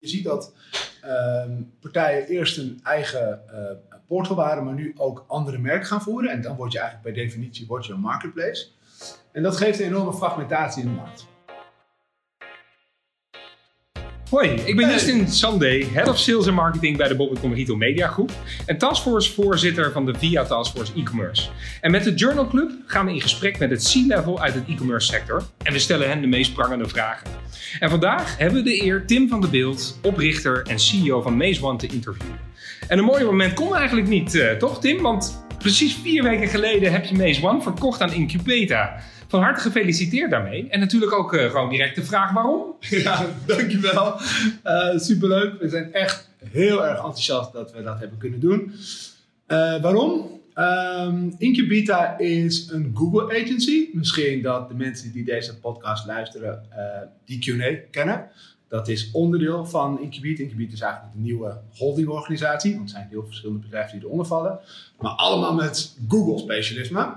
Je ziet dat ehm, partijen eerst een eigen uh, portal waren, maar nu ook andere merken gaan voeren. En dan word je eigenlijk per definitie word je een marketplace. En dat geeft een enorme fragmentatie in de markt. Hoi, ik ben Justin Sunday, Head of Sales and Marketing bij de Bobby.com Retail Media Groep en Taskforce voorzitter van de VIA Taskforce E-commerce. En met de Journal Club gaan we in gesprek met het C-level uit het e-commerce sector en we stellen hen de meest prangende vragen. En vandaag hebben we de eer Tim van der Beeld, oprichter en CEO van Maze One te interviewen. En een mooi moment kon eigenlijk niet, uh, toch Tim? Want precies vier weken geleden heb je Maze One verkocht aan Incubeta. Van harte gefeliciteerd daarmee. En natuurlijk ook uh, gewoon direct de vraag waarom. Ja, dankjewel. Uh, superleuk. We zijn echt heel erg enthousiast dat we dat hebben kunnen doen. Uh, waarom? Um, Incubita is een Google agency. Misschien dat de mensen die deze podcast luisteren die Q&A kennen. Dat is onderdeel van Incubita. Incubita is eigenlijk een nieuwe holdingorganisatie. Want er zijn heel verschillende bedrijven die eronder vallen. Maar allemaal met Google specialisme.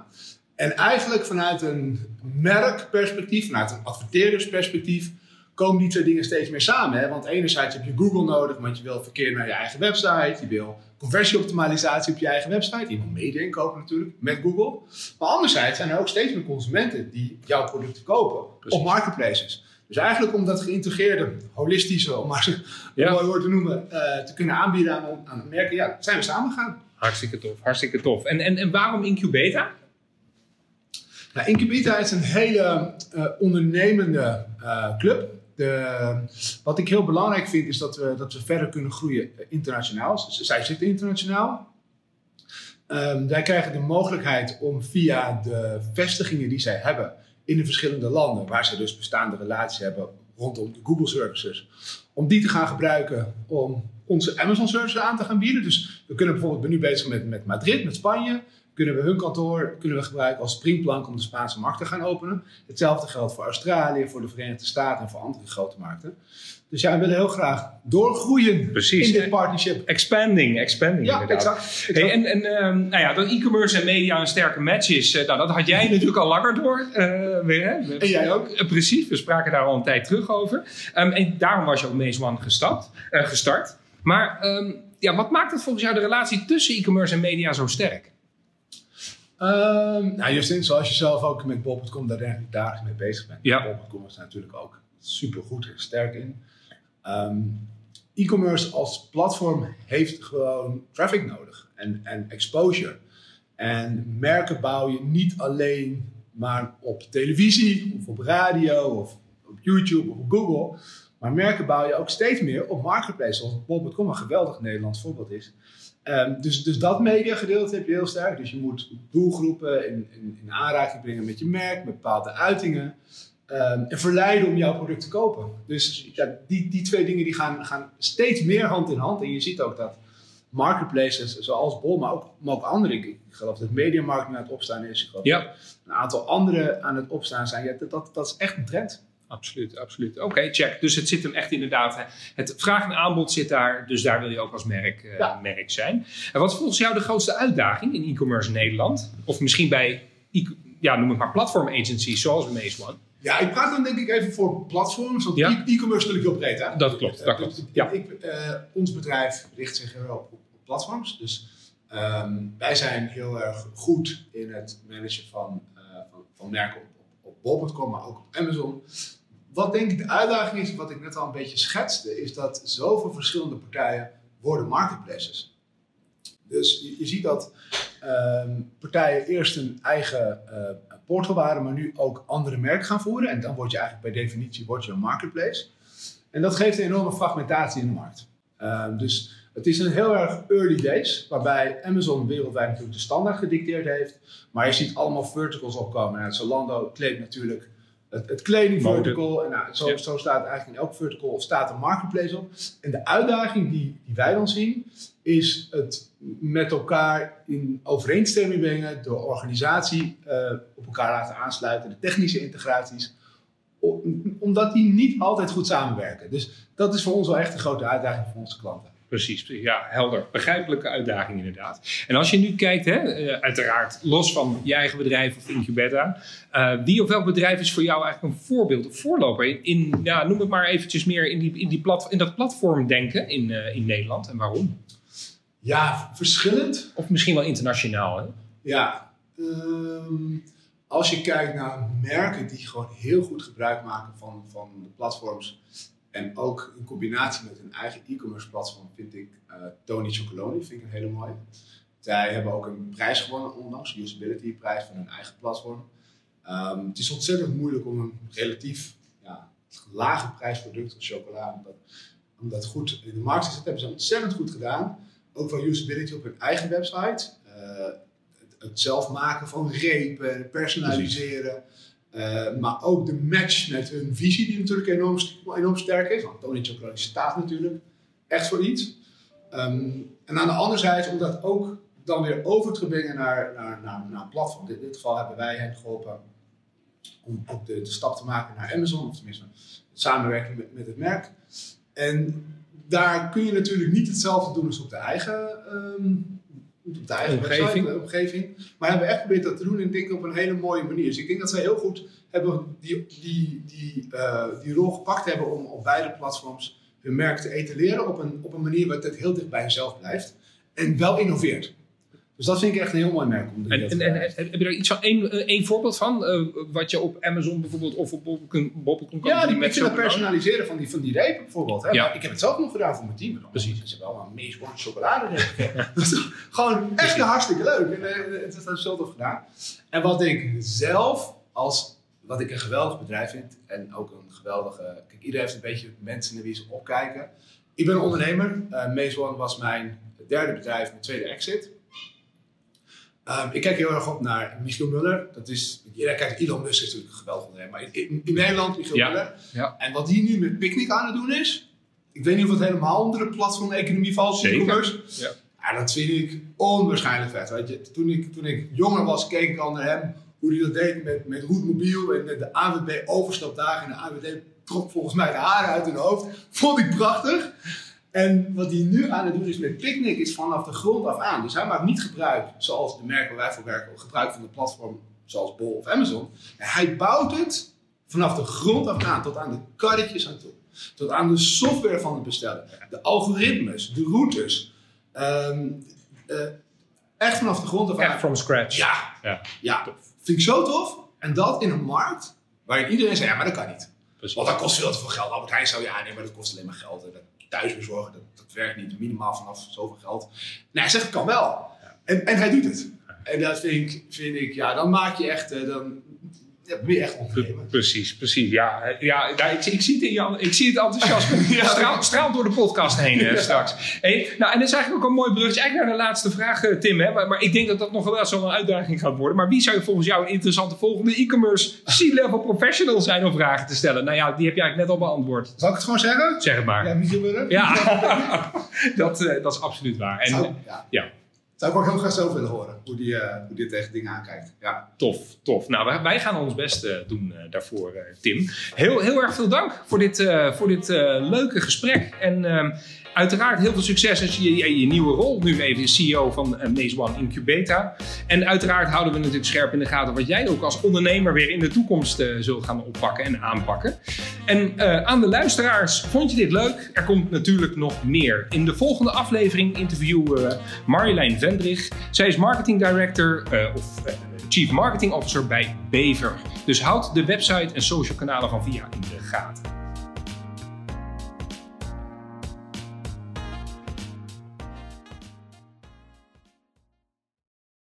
En eigenlijk vanuit een merkperspectief, vanuit een adverteerdersperspectief, komen die twee dingen steeds meer samen. Hè? Want enerzijds heb je Google nodig, want je wil verkeer naar je eigen website. Je wil conversieoptimalisatie op je eigen website. Je wil media inkopen natuurlijk met Google. Maar anderzijds zijn er ook steeds meer consumenten die jouw producten kopen op marketplaces. Dus eigenlijk om dat geïntegreerde, holistische, om maar een mooi woord te noemen, uh, te kunnen aanbieden aan, aan merken, ja, zijn we samen gegaan. Hartstikke tof, hartstikke tof. En, en, en waarom Incubeta? Nou, Incubita is een hele uh, ondernemende uh, club. De, wat ik heel belangrijk vind is dat we, dat we verder kunnen groeien internationaal. Dus zij zitten internationaal. Um, wij krijgen de mogelijkheid om via de vestigingen die zij hebben in de verschillende landen, waar ze dus bestaande relaties hebben rondom de Google services, om die te gaan gebruiken om onze Amazon services aan te gaan bieden. Dus we kunnen bijvoorbeeld, ben nu bezig met, met Madrid, met Spanje kunnen we hun kantoor kunnen we gebruiken als springplank om de Spaanse markt te gaan openen. Hetzelfde geldt voor Australië, voor de Verenigde Staten en voor andere grote markten. Dus ja, we willen heel graag doorgroeien Precies. in dit partnership. Expanding, expanding ja, inderdaad. Exact, Hey, en en uh, nou ja, dat e-commerce en media een sterke match is, uh, nou, dat had jij natuurlijk al langer door. Uh, weer, hè? En jij ook. precies, we spraken daar al een tijd terug over. Um, en daarom was je ook Maze One gestapt, gestart. Maar um, ja, wat maakt het volgens jou de relatie tussen e-commerce en media zo sterk? Um, nou, Justin, zoals je zelf ook met Bob.com daar eigenlijk dagelijks mee bezig bent. Ja. Bob.com is natuurlijk ook super goed en sterk in. Um, E-commerce als platform heeft gewoon traffic nodig en, en exposure. En merken bouw je niet alleen maar op televisie of op radio of op YouTube of op Google. Maar merken bouw je ook steeds meer op marketplaces, zoals Bob.com een geweldig Nederlands voorbeeld is. Um, dus, dus dat mediagedeelte heb je heel sterk. Dus je moet doelgroepen in, in, in aanraking brengen met je merk, met bepaalde uitingen. Um, en verleiden om jouw product te kopen. Dus ja, die, die twee dingen die gaan, gaan steeds meer hand in hand. En je ziet ook dat marketplaces zoals Bol, maar ook, maar ook andere. Ik, geloof dat mediamarketing aan het opstaan is. Ik geloof ja. dat een aantal andere aan het opstaan zijn. Ja, dat, dat, dat is echt een trend. Absoluut, absoluut. Oké, okay, check. Dus het zit hem echt inderdaad. Het vraag en aanbod zit daar, dus daar wil je ook als merk, uh, ja. merk zijn. En wat is volgens jou de grootste uitdaging in e-commerce in Nederland? Of misschien bij, e ja, noem het maar platform agencies zoals Maze One? Ja, ik praat dan denk ik even voor platforms, want ja. e-commerce natuurlijk heel breed. Hè? Dat klopt, dat klopt. Ja. Ik, uh, ons bedrijf richt zich heel op, op platforms. Dus um, wij zijn heel erg goed in het managen van, uh, van, van merken op, op, op bol.com, maar ook op Amazon wat denk ik de uitdaging is, wat ik net al een beetje schetste, is dat zoveel verschillende partijen worden marketplaces. Dus je, ziet dat um, partijen eerst een eigen uh, portal waren, maar nu ook andere merken gaan voeren. En dan word je eigenlijk per definitie word je een marketplace. En dat geeft een enorme fragmentatie in de markt. Um, dus het is een heel erg early days, waarbij Amazon wereldwijd natuurlijk de standaard gedicteerd heeft. Maar je ziet allemaal verticals opkomen. Nou, Zalando kleedt natuurlijk het, het kleding vertical. En nou, zo, ja. zo, staat eigenlijk in elk vertical staat een marketplace op. En de uitdaging die, die wij dan zien, is het met elkaar in overeenstemming brengen, de organisatie uh, op elkaar laten aansluiten, de technische integraties, omdat die niet altijd goed samenwerken. Dus dat is voor ons wel echt een grote uitdaging voor onze klanten. Precies, ja, helder. Begrijpelijke uitdaging inderdaad. En als je nu kijkt, hè, eh, uiteraard los van je eigen bedrijf of Incubeta, uh, wie of welk bedrijf is voor jou eigenlijk een voorbeeld of voorloper in, in ja, noem het maar eventjes meer in, die, in, die plat, in dat platformdenken in, uh, in Nederland en waarom? Ja, verschillend. Of misschien wel internationaal, hè? Ja, um, als je kijkt naar merken die gewoon heel goed gebruik maken van, van de platforms en ook in combinatie met hun eigen e-commerce platform vind ik uh, Tony Chocoloni vind ik een hele mooie. Zij hebben ook een prijs gewonnen onlangs, usability prijs van hun eigen platform. Um, het is ontzettend moeilijk om een relatief ja, lage prijsproduct als chocola, om dat, om dat goed in de markt te zetten, hebben ze ontzettend goed gedaan. Ook van usability op hun eigen website. Uh, het zelf maken van repen, personaliseren. Uh, maar ook de match met hun visie, die natuurlijk enorm, sterk is. Want Tony Chocolate staat natuurlijk echt voor iets. Um, en aan de andere zijde, om dat ook dan weer over te brengen naar, naar, naar, naar een platform. In dit geval hebben wij hen geholpen om ook de, de stap te maken naar Amazon, of tenminste samenwerking met, met het merk. En daar kun je natuurlijk niet hetzelfde doen als op de eigen um, op de eigen omgeving. Website, omgeving. Maar hebben echt geprobeerd dat te doen en ik denk op een hele mooie manier. Dus ik denk dat zij heel goed hebben die, die, die, uh, die rol gepakt hebben om op beide platforms hun merk te etaleren op een, op een manier waar het heel dicht bij jezelf blijft. En wel innoveert. Dus dat vind ik echt een heel mooi merk. Om en, en, en, heb je daar iets van, één, eh, één voorbeeld van? Uh, wat je op Amazon bijvoorbeeld of op Bol.com kan Ja, die met het personaliseren van die, van die repen bijvoorbeeld. Hè? Ja. Ik heb het zelf nog gedaan voor mijn team. Precies. Ze hebben allemaal meest warme chocolade. gewoon echt hartstikke leuk. En, uh, het is dat zelf gedaan. En wat ik zelf als, wat ik een geweldig bedrijf vind. En ook een geweldige, kijk iedereen heeft een beetje mensen naar wie ze opkijken. Ik ben een ondernemer. Uh, Maze One was mijn derde bedrijf, mijn tweede exit. Um, ik kijk heel erg op naar Michiel Muller. Dat is, iedereen kijkt, Elon Musk is natuurlijk geweldig ondernemer. Maar in, in, Nederland, Michiel ja. Muller. Ja. En wat hij nu met Picnic aan het doen is. Ik weet niet of het helemaal onder de platform-economie valt. E-commerce. Ja. ja. dat vind ik onwaarschijnlijk vet. Weet je. Toen, ik, toen ik jonger was, keek ik al naar hem. Hoe hij dat deed met, met Mobiel en met de AWB overstapdagen. En de AWB trok volgens mij de haren uit hun hoofd. Vond ik prachtig. En wat hij nu aan het doen is met Picnic, is vanaf de grond af aan. Dus hij maakt niet gebruik, zoals de merken waar wij voor werken, gebruik van de platform zoals Bol of Amazon. En hij bouwt het vanaf de grond af aan, tot aan de karretjes aan toe. Tot aan de software van het bestellen. De algoritmes, de routes. Um, uh, echt vanaf de grond af aan. Echt from scratch. Ja, ja. ja. vind ik zo tof. En dat in een markt waarin iedereen zegt, ja, maar dat kan niet. Precies. Want dat kost veel te veel geld. Albert Heijn zou, ja, nee, maar dat kost alleen maar geld. Dat thuisbezorgen, dat, dat werkt niet minimaal vanaf zoveel geld. Nee, hij zegt het kan wel. En, en hij doet het. En dat vind ik, vind ik ja, dan maak je echt, uh, dan, ja, ben je echt. Precies, precies. Ja, eh, ja, ik, ik, zie het in ik zie het enthousiasme. ja. straalt, straalt door de podcast heen straks. Hey, nou, en dat is eigenlijk ook een mooi bruggetje eigenlijk naar de laatste vraag, Tim. Hè? Maar, maar, ik denk dat dat nog wel zo'n uitdaging gaat worden. Maar wie zou volgens jou een interessante volgende e-commerce C-level professional zijn om vragen te stellen? Nou ja, die heb je eigenlijk net al beantwoord. Zal ik het gewoon zeggen? Zeg het maar. Ja, Michiel Ja, dat, uh, dat is absoluut waar. En, Zou, ja. ja. Zou ik ook heel graag zelf willen horen, hoe die, uh, hoe die tegen dingen aankijkt. Ja. Tof, tof. Nou, wij, wij gaan ons best uh, doen uh, daarvoor, Tim. Heel, heel erg veel dank voor dit, voor dit leuke gesprek. En ehm, Uiteraard heel veel succes als je je, nieuwe rol nu even CEO van Maze One Incubata. En uiteraard houden we natuurlijk scherp in de gaten wat jij ook als ondernemer weer in de toekomst zult gaan oppakken en aanpakken. En uh, aan de luisteraars, vond je dit leuk? Er komt natuurlijk nog meer. In de volgende aflevering interviewen we Marjolein Vendrich. Zij is marketing director of Chief Marketing Officer bij Bever. Dus houd de website en social kanalen van VIA in de gaten.